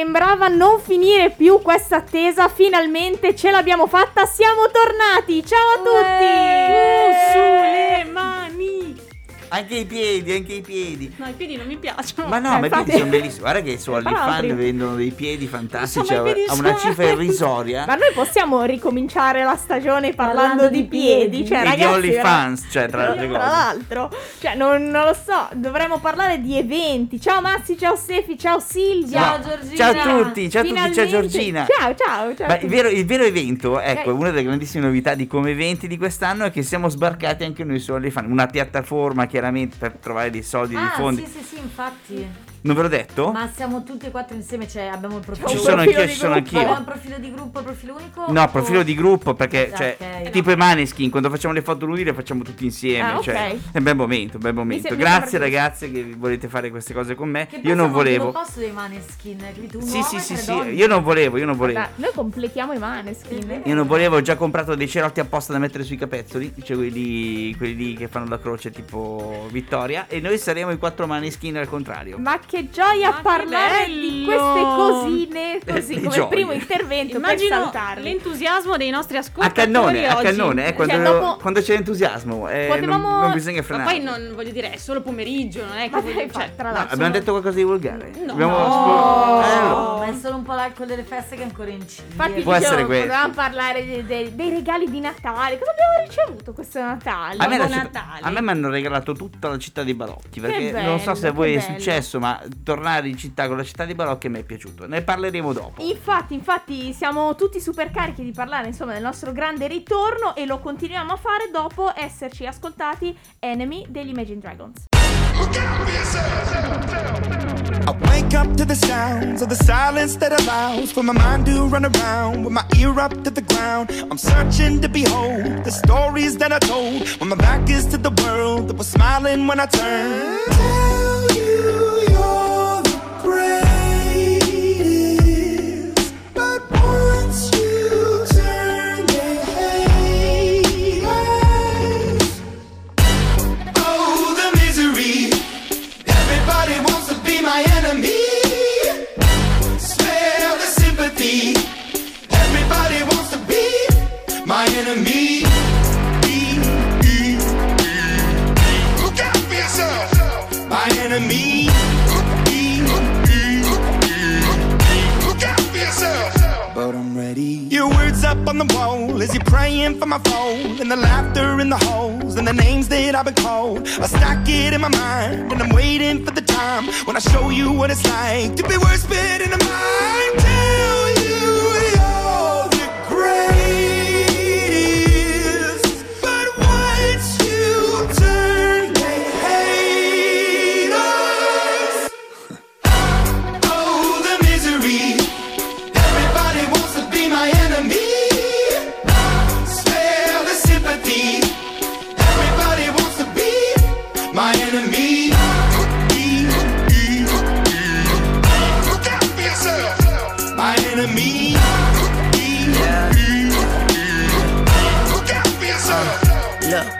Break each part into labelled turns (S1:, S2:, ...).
S1: Sembrava non finire più questa attesa, finalmente ce l'abbiamo fatta, siamo tornati! Ciao a tutti!
S2: sulle mani!
S3: Anche i piedi, anche i piedi.
S2: No, i piedi non mi piacciono.
S3: Ma no,
S1: Eh,
S3: ma i piedi
S1: infatti-
S3: sono bellissimi. Guarda che su OnlyFans vendono dei piedi fantastici a
S2: piedi
S3: a una cifra irrisoria.
S1: Ma noi possiamo ricominciare la stagione parlando,
S2: Parlando
S1: di
S2: di
S1: piedi,
S2: piedi.
S1: cioè
S3: e di
S1: ragazzi...
S3: OnlyFans, cioè tra le altre
S1: Tra
S3: cose.
S1: l'altro, cioè non, non lo so, dovremmo parlare di eventi. Ciao Massi, ciao Stefi, ciao Silvia.
S2: Ciao. Giorgina.
S3: Ciao a tutti, ciao a tutti, ciao Giorgina.
S1: Ciao, ciao, ciao.
S3: il vero, il vero evento, ecco, una delle grandissime novità di come eventi di quest'anno è che siamo sbarcati anche noi su OnlyFans, una piattaforma chiaramente per trovare dei soldi, dei
S2: Ah,
S3: fondi.
S2: sì, sì, sì, infatti.
S3: Non ve l'ho detto?
S2: Ma siamo tutti e quattro insieme, cioè abbiamo il profilo.
S3: Ci
S1: un
S3: sono
S1: profilo
S3: anch'io,
S1: di
S3: ci sono
S1: gruppo.
S3: anch'io.
S2: Abbiamo un profilo di gruppo, il profilo unico?
S3: No,
S2: o-
S3: profilo di gruppo perché,
S2: Ah,
S3: cioè,
S2: ok.
S3: è tipo i Maneskin, quando facciamo le foto lui le facciamo tutti insieme,
S1: Ah, ok.
S3: cioè, è un bel momento, un bel momento. Grazie ragazze che volete fare queste cose con me.
S2: Che
S3: Io non volevo.
S2: all'opposto dei Maneskin,
S3: Sì, sì, sì, sì, io non volevo, io non volevo.
S1: Guarda, noi completiamo i maneskin.
S3: Io non volevo, ho già comprato dei cerotti apposta da mettere sui capezzoli, cioè quelli, quelli lì che fanno la croce tipo Vittoria, e noi saremo i quattro maneskin al contrario.
S1: Ma che gioia
S2: Ma che
S1: parlare di
S2: bello!
S1: queste cosine
S3: Eh,
S1: così
S3: di
S1: come
S3: gioia.
S1: primo intervento per
S2: Immagino
S1: salutarli.
S2: l'entusiasmo dei nostri
S3: A
S2: ascoltatori
S3: cannone, a
S2: oggi.
S3: cannone, eh, quando,
S1: Cioè, dopo-
S3: quando c'è entusiasmo, eh,
S1: Potevamo-
S3: non, non bisogna
S2: Ma
S3: frenare.
S2: poi non voglio dire, è solo pomeriggio, non è che
S1: Ma
S2: voglio- cioè,
S1: tra
S3: No,
S1: l'altro
S3: abbiamo detto qualcosa di volgare.
S2: No.
S3: Abbiamo
S2: No.
S3: eh, allora.
S2: No, ma è solo un po' l'alcol delle feste che è ancora incide.
S1: Infatti
S3: Può questo.
S1: potevamo parlare dei, dei- dei regali di Natale. Cosa abbiamo ricevuto questo Natale?
S3: A me, città-
S2: Natale.
S3: a me mi hanno regalato tutta la città di Balocchi perché
S1: bello,
S3: non so se a
S1: che
S3: voi è
S1: bello.
S3: successo ma tornare in città con la città di Balocchi mi è piaciuto ne parleremo dopo
S1: Infatti, infatti siamo tutti super carichi di parlare insomma del nostro grande ritorno e lo continuiamo a fare dopo esserci ascoltati Enemy degli Imagine Dragons.
S4: I wake up to the sounds of the silence that allows for my mind to run around with my ear up to the ground. I'm searching to behold the stories that I told when my back is to the world that was smiling when I turned. Tell you laughter in the holes and the names that I've been called. I stack it in my mind and I'm waiting for the time when I show you what it's like to be worse fit in the mind. Tell My enemy. Look out for yourself. Look,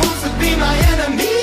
S4: to be my enemy.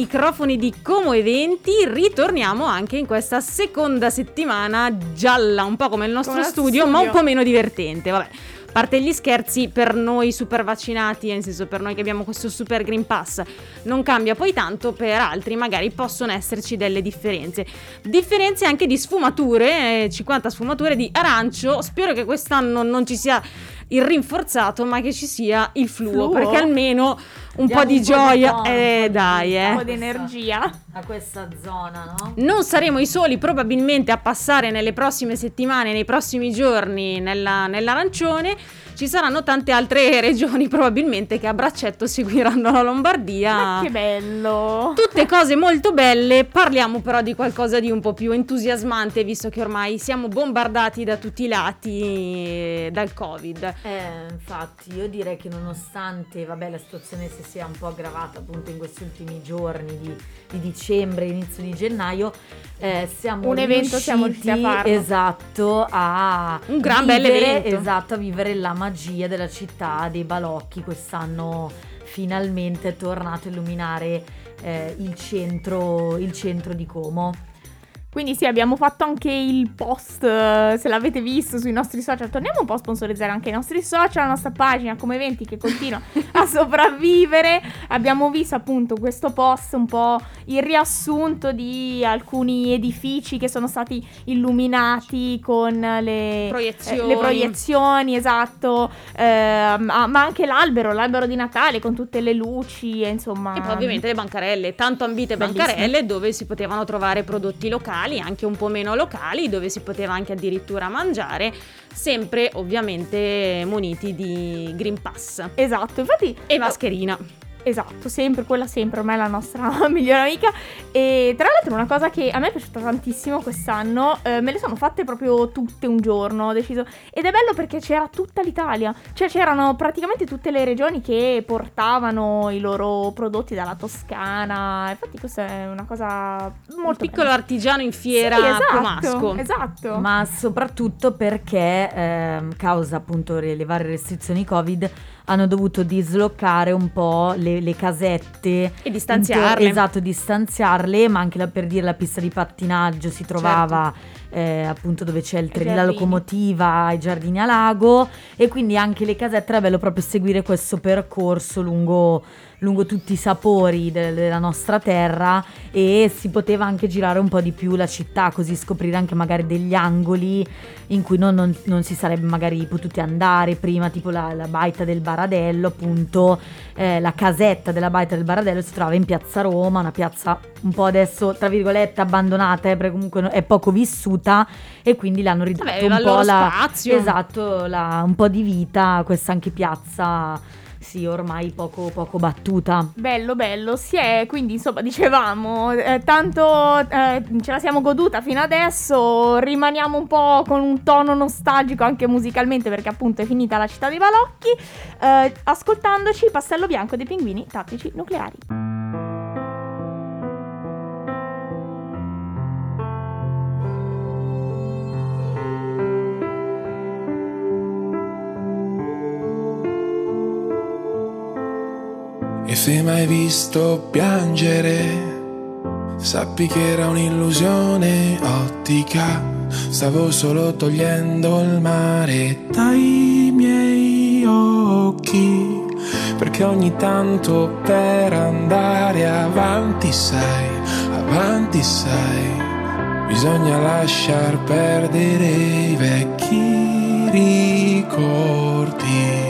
S2: Microfoni di Como Eventi, ritorniamo anche in questa seconda settimana gialla, un po' come il nostro
S1: Come lo
S2: studio, ma
S1: studio.
S2: un po' meno divertente, vabbè. Parte gli scherzi, per noi super vaccinati, nel senso per noi che abbiamo questo super Green Pass, non cambia poi tanto, per altri magari possono esserci delle differenze. Differenze anche di sfumature, eh, 50 sfumature di arancio, spero che quest'anno non ci sia il rinforzato, ma che ci sia il fluo,
S1: Fluo?
S2: perché almeno un
S5: Diamo
S2: po' di
S5: un po' di
S2: gioia,
S5: tono,
S2: eh
S5: un po' di-
S2: dai,
S1: Un po'
S2: eh.
S1: di energia.
S5: a questa zona, no?
S2: Non saremo i soli probabilmente a passare nelle prossime settimane, nei prossimi giorni nella- nell'arancione. Ci saranno tante altre regioni probabilmente che a braccetto seguiranno la Lombardia.
S1: Ma che bello.
S2: Tutte cose molto belle, parliamo però di qualcosa di un po' più entusiasmante visto che ormai siamo bombardati da tutti i lati eh, dal Covid.
S5: Eh, infatti, io direi che nonostante, vabbè, la situazione si sia un po' aggravata appunto in questi ultimi giorni di, di dicembre, inizio di gennaio, eh, siamo
S1: Un evento siamo riusciti a farlo.
S5: Esatto, a
S2: Un gran
S5: vivere,
S2: bell'evento.
S5: Esatto, a vivere la magia della città dei balocchi. Quest'anno finalmente è tornato a illuminare eh, il, centro, il centro di Como.
S1: Quindi sì, abbiamo fatto anche il post, eh, se l'avete visto sui nostri social, torniamo un po' a sponsorizzare anche i nostri social, la nostra pagina come eventi che continua a sopravvivere. Abbiamo visto appunto questo post, un po' il riassunto di alcuni edifici che sono stati illuminati con le
S2: Proiezioni.
S1: eh, le proiezioni, esatto, ah, ma anche l'albero, l'albero di Natale con tutte le luci, e insomma...
S2: E poi ovviamente le bancarelle, tanto ambite
S1: Bellissime.
S2: bancarelle dove si potevano trovare prodotti locali, anche un po' meno locali, dove si poteva anche addirittura mangiare, sempre ovviamente muniti di Green Pass
S1: Esatto, infatti
S2: e mascherina.
S1: Esatto, sempre, quella sempre, ormai è la nostra migliore amica. E tra l'altro una cosa che a me è piaciuta tantissimo quest'anno, eh, me le sono fatte proprio tutte un giorno, ho deciso. Ed è bello perché c'era tutta l'Italia, cioè c'erano praticamente tutte le regioni che portavano i loro prodotti dalla Toscana. Infatti questa è una cosa
S2: Un
S1: molto
S2: piccolo
S1: bella.
S2: artigiano in fiera
S1: Sì, esatto,
S2: comasco.
S1: Esatto.
S5: Ma soprattutto perché, ehm, causa appunto le varie restrizioni Covid, hanno dovuto dislocare un po' le, le casette.
S2: E distanziarle.
S5: inter- esatto, distanziarle, ma anche la- per dire la pista di pattinaggio si trovava
S2: Certo.
S5: Eh, appunto dove c'è il
S1: Ai
S5: tre- la locomotiva, i giardini a lago e quindi anche le casette era bello proprio seguire questo percorso lungo, lungo tutti i sapori del- della nostra terra e si poteva anche girare un po' di più la città, così scoprire anche magari degli angoli in cui non, non- non si sarebbe magari potuti andare prima, tipo la, la baita del Baradello, appunto eh, la casetta della baita del Baradello si trova in piazza Roma, una piazza un po' adesso tra virgolette abbandonata, eh, perché comunque è poco vissuta e quindi l'hanno ridato
S2: Vabbè,
S5: un po' la,
S2: spazio.
S5: esatto, la- un po' di vita a questa anche piazza sì, ormai poco, poco battuta.
S1: Bello, bello, si è, quindi insomma dicevamo, eh, tanto eh, ce la siamo goduta fino adesso, rimaniamo un po' con un tono nostalgico anche musicalmente perché appunto è finita la città dei balocchi, eh, ascoltandoci Pastello Bianco dei Pinguini Tattici Nucleari.
S6: E se mai visto piangere, sappi che era un'illusione ottica. Stavo solo togliendo il mare dai miei occhi. Perché ogni tanto per andare avanti, sai, avanti, sai, bisogna lasciar perdere i vecchi ricordi.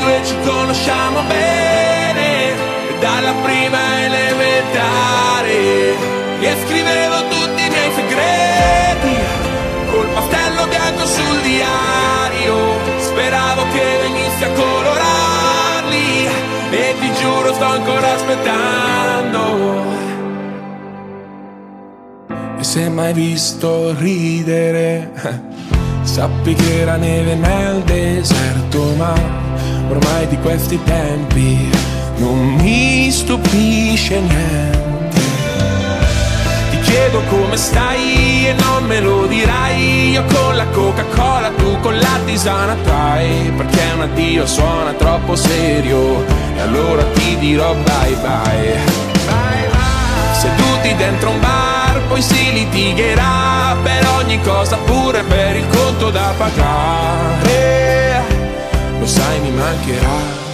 S6: due ci conosciamo bene, dalla prima elementare. E scrivevo tutti i miei segreti, col pastello bianco sul diario, speravo che venissi a colorarli, e ti giuro sto ancora aspettando. E se mai visto ridere, Sappi che era neve nel deserto, ma ormai di questi tempi non mi stupisce niente. Ti chiedo come stai e non me lo dirai. Io con la Coca-Cola, tu con la tisana trai. Perché un addio suona troppo serio. E allora ti dirò bye bye. Bye bye. Seduti dentro un bar, poi si litigherà per ogni cosa, pure per il conto da pagare. Lo sai, mi mancherà.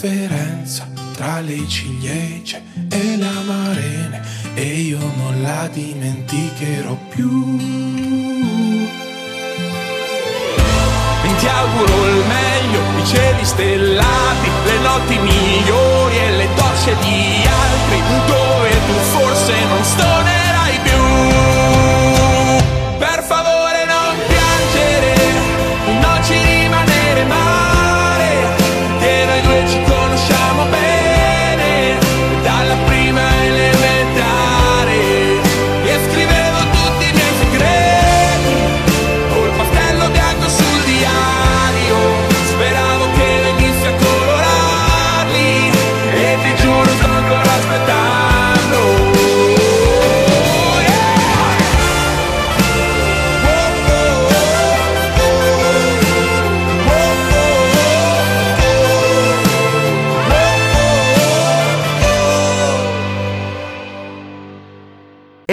S6: Differenza tra le ciliegie e le amarene e io non la dimenticherò più. Ti auguro il meglio, i cieli stellati, le notti migliori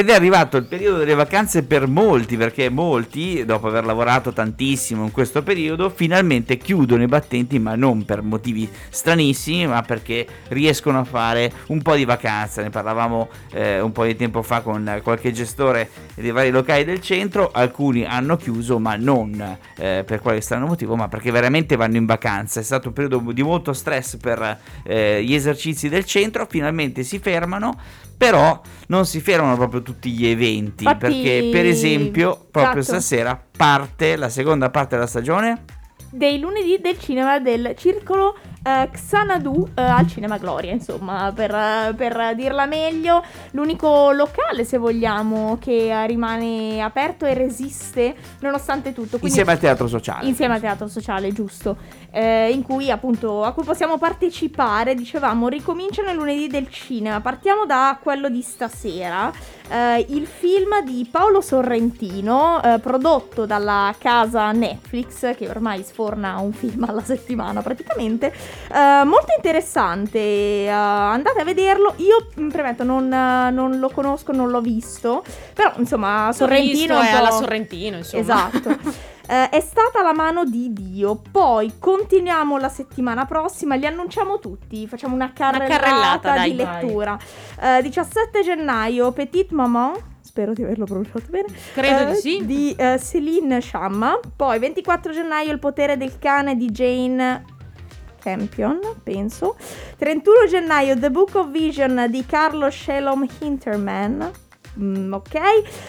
S3: Ed è arrivato il periodo delle vacanze per molti, perché molti, dopo aver lavorato tantissimo in questo periodo, finalmente chiudono i battenti, ma non per motivi stranissimi, ma perché riescono a fare un po' di vacanza. Ne parlavamo eh, un po' di tempo fa con qualche gestore dei vari locali del centro, alcuni hanno chiuso, ma non eh, per quale strano motivo, ma perché veramente vanno in vacanza. È stato un periodo di molto stress per eh, gli esercizi del centro, finalmente si fermano, però non si fermano proprio tutti gli eventi,
S1: Infatti-
S3: perché per esempio proprio
S1: Esatto.
S3: stasera parte la seconda parte della stagione.
S1: dei lunedì del cinema del circolo eh, Xanadu eh, al Cinema Gloria, insomma, per, per dirla meglio, l'unico locale, se vogliamo, che rimane aperto e resiste nonostante tutto. Quindi,
S3: Insieme al teatro sociale.
S1: Insieme al teatro sociale, giusto. eh, in cui appunto a cui possiamo partecipare, dicevamo, ricominciano i lunedì del cinema. Partiamo da quello di stasera. Eh, il film di Paolo Sorrentino, eh, prodotto dalla casa Netflix, che ormai sforna un film alla settimana praticamente. Eh, molto interessante, eh, andate a vederlo. Io mm, premetto, non, eh, non lo conosco, non l'ho visto. Però insomma, Sorrentino un
S2: è
S1: po'-
S2: alla Sorrentino, insomma.
S1: Esatto. Eh, è stata la mano di Dio. Poi continuiamo la settimana prossima. Li annunciamo tutti. Facciamo una carrellata,
S2: carrellata, dai,
S1: di
S5: dai.
S1: lettura. Eh, 17 gennaio, Petite Maman. Spero di averlo pronunciato bene.
S2: Credo
S1: Eh,
S2: di sì.
S1: Di eh, Céline Sciamma. Poi 24 gennaio, Il potere del cane di Jane. Campion, penso. 31 gennaio, The Book of Vision di Carlo Shalom Hinterman. Mm, ok.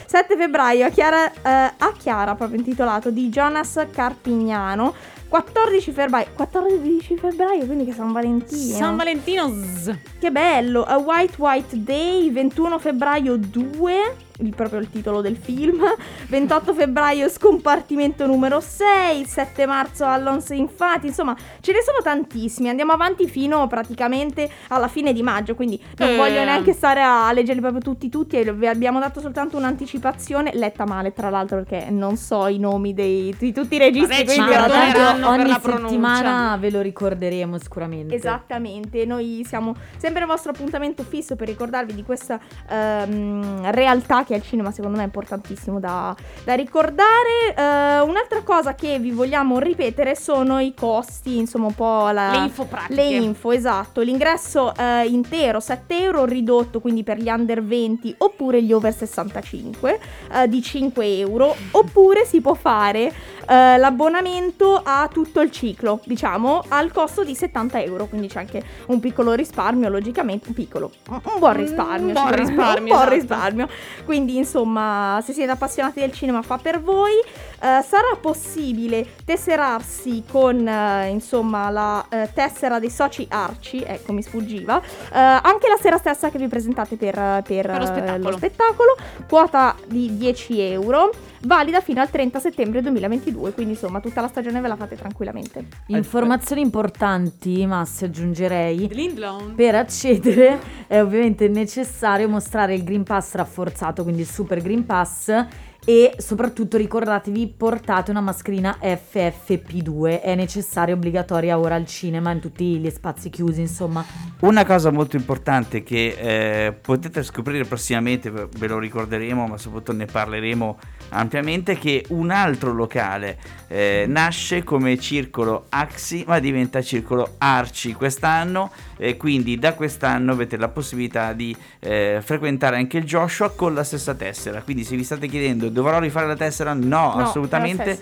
S1: 7 febbraio, a Chiara, eh, a Chiara, proprio intitolato, di Jonas Carpignano. 14 febbraio, 14 febbraio, quindi che San Valentino.
S2: San Valentino. zzz.
S1: Che bello! A White White Day, 21 febbraio 2, il, proprio il titolo del film. 28 febbraio Scompartimento numero 6, 7 marzo Allons Infati, insomma, ce ne sono tantissimi. Andiamo avanti fino praticamente alla fine di maggio, quindi non
S2: Eh.
S1: voglio neanche stare a leggerli proprio tutti tutti e vi abbiamo dato soltanto un'anticipazione, letta male tra l'altro perché non so i nomi dei, di tutti i registi,
S2: Vabbè, ci
S1: quindi
S5: tanto
S2: per
S5: ogni
S2: la pronuncia.
S5: settimana ve lo ricorderemo sicuramente.
S1: Esattamente, noi siamo sempre il vostro appuntamento fisso per ricordarvi di questa ehm, realtà che al cinema secondo me è importantissimo da, da ricordare. Eh, un'altra cosa che vi vogliamo ripetere sono i costi, insomma un po' la,
S2: Le info pratiche.
S1: le info, esatto. L'ingresso eh, intero 7 euro, ridotto quindi per gli under 20 oppure gli over 65 eh, di 5 euro. Oppure si può fare eh, l'abbonamento a tutto il ciclo, diciamo, al costo di 70 euro. Quindi c'è anche un piccolo risparmio, logicamente. Un piccolo, un buon risparmio.
S2: Un buon risparmio,
S1: un buon
S2: esatto.
S1: risparmio. Quindi, insomma, se siete appassionati del cinema, fa per voi. Eh, sarà possibile tesserarsi con, eh, insomma, la eh, tessera dei soci Arci, ecco, mi sfuggiva, eh, anche la sera stessa che vi presentate per, per,
S2: Per lo spettacolo.
S1: lo spettacolo. Quota di 10 euro, valida fino al 30 settembre 2022, quindi insomma tutta la stagione ve la fate tranquillamente.
S5: Informazioni importanti, ma se aggiungerei.
S2: Lindlon.
S5: Per accedere è ovviamente necessario mostrare il Green Pass rafforzato, quindi il Super Green Pass e soprattutto ricordatevi portate una mascherina FFP2, è necessaria, obbligatoria ora al cinema in tutti gli spazi chiusi, insomma.
S3: Una cosa molto importante che eh, potete scoprire prossimamente, ve lo ricorderemo, ma soprattutto ne parleremo ampiamente, è che un altro locale eh, nasce come circolo Axi, ma diventa circolo Arci quest'anno, e quindi da quest'anno avete la possibilità di eh, frequentare anche il Joshua con la stessa tessera. Quindi se vi state chiedendo dovrò rifare la tessera, no,
S1: No,
S3: assolutamente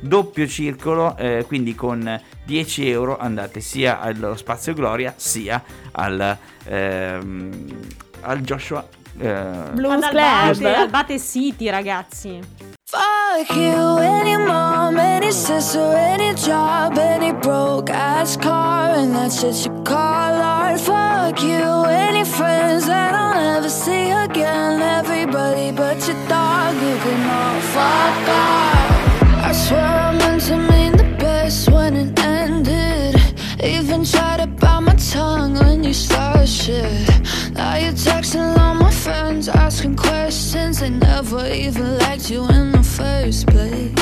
S3: doppio circolo, eh, quindi con 10 euro andate sia allo Spazio Gloria sia al, ehm, al Joshua. eh,
S1: Blues Club.
S2: Albate, City, ragazzi.
S7: Fuck you, any mom, any sister, any job, any broke ass car, and that's shit you call Fuck you, any friends that I'll never see again. Everybody but your dog, you can all fuck off. I swear I meant to mean the best when it ended. Even tried to bite my tongue when you started shit. Now you're texting all my friends, asking questions. They never even liked you in the first place.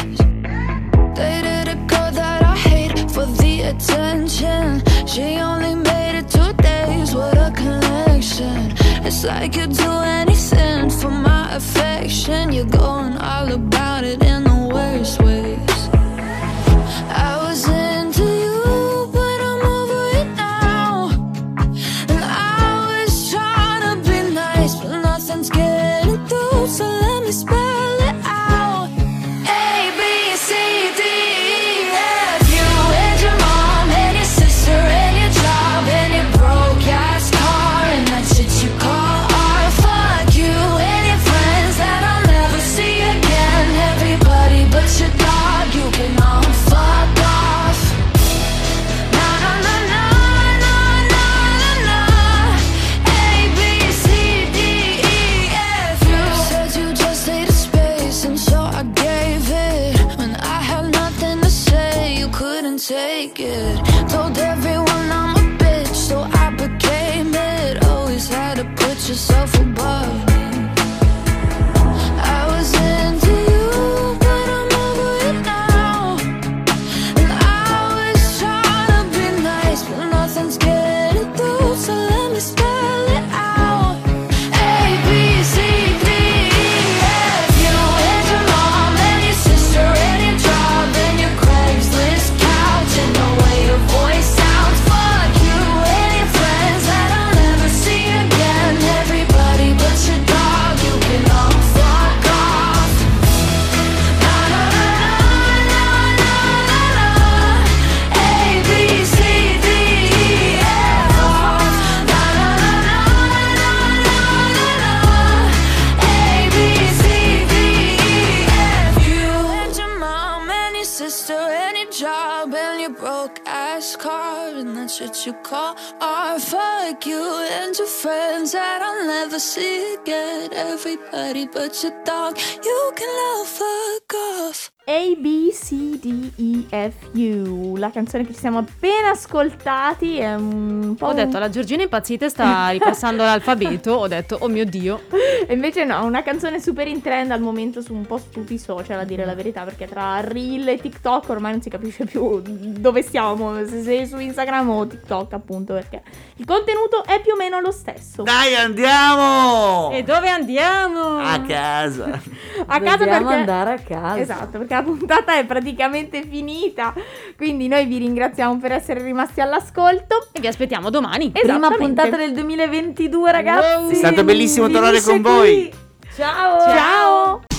S7: Dated a girl that I hate for the attention. She only made it two It's like you'd do anything for my affection. You're going all about job and your broke ass car and that's what you call art. Fuck you and your friends that I'll never see again. Everybody but your dog, you can love fuck off.
S1: A B C D E F U. La canzone che ci siamo appena ascoltati è un po'.
S2: Ho
S1: un-
S2: detto, la Giorgina impazzita e sta ripassando l'alfabeto. Ho detto, oh mio Dio.
S1: E invece no, una canzone super in trend al momento su un po' tutti i social, a dire la verità, perché tra Reel e TikTok ormai non si capisce più dove stiamo, se sei su Instagram o TikTok appunto, perché il contenuto è più o meno lo stesso.
S3: Dai, andiamo!
S2: E dove andiamo?
S3: A casa.
S1: A casa
S5: Dobbiamo
S1: perché...
S5: andare a casa.
S1: Esatto, perché la puntata è praticamente finita, quindi noi vi ringraziamo per essere rimasti all'ascolto.
S2: E vi aspettiamo domani.
S5: Prima puntata del 2022, ragazzi.
S3: È stato bellissimo tornare con voi.
S5: qui. Ciao.
S1: Ciao!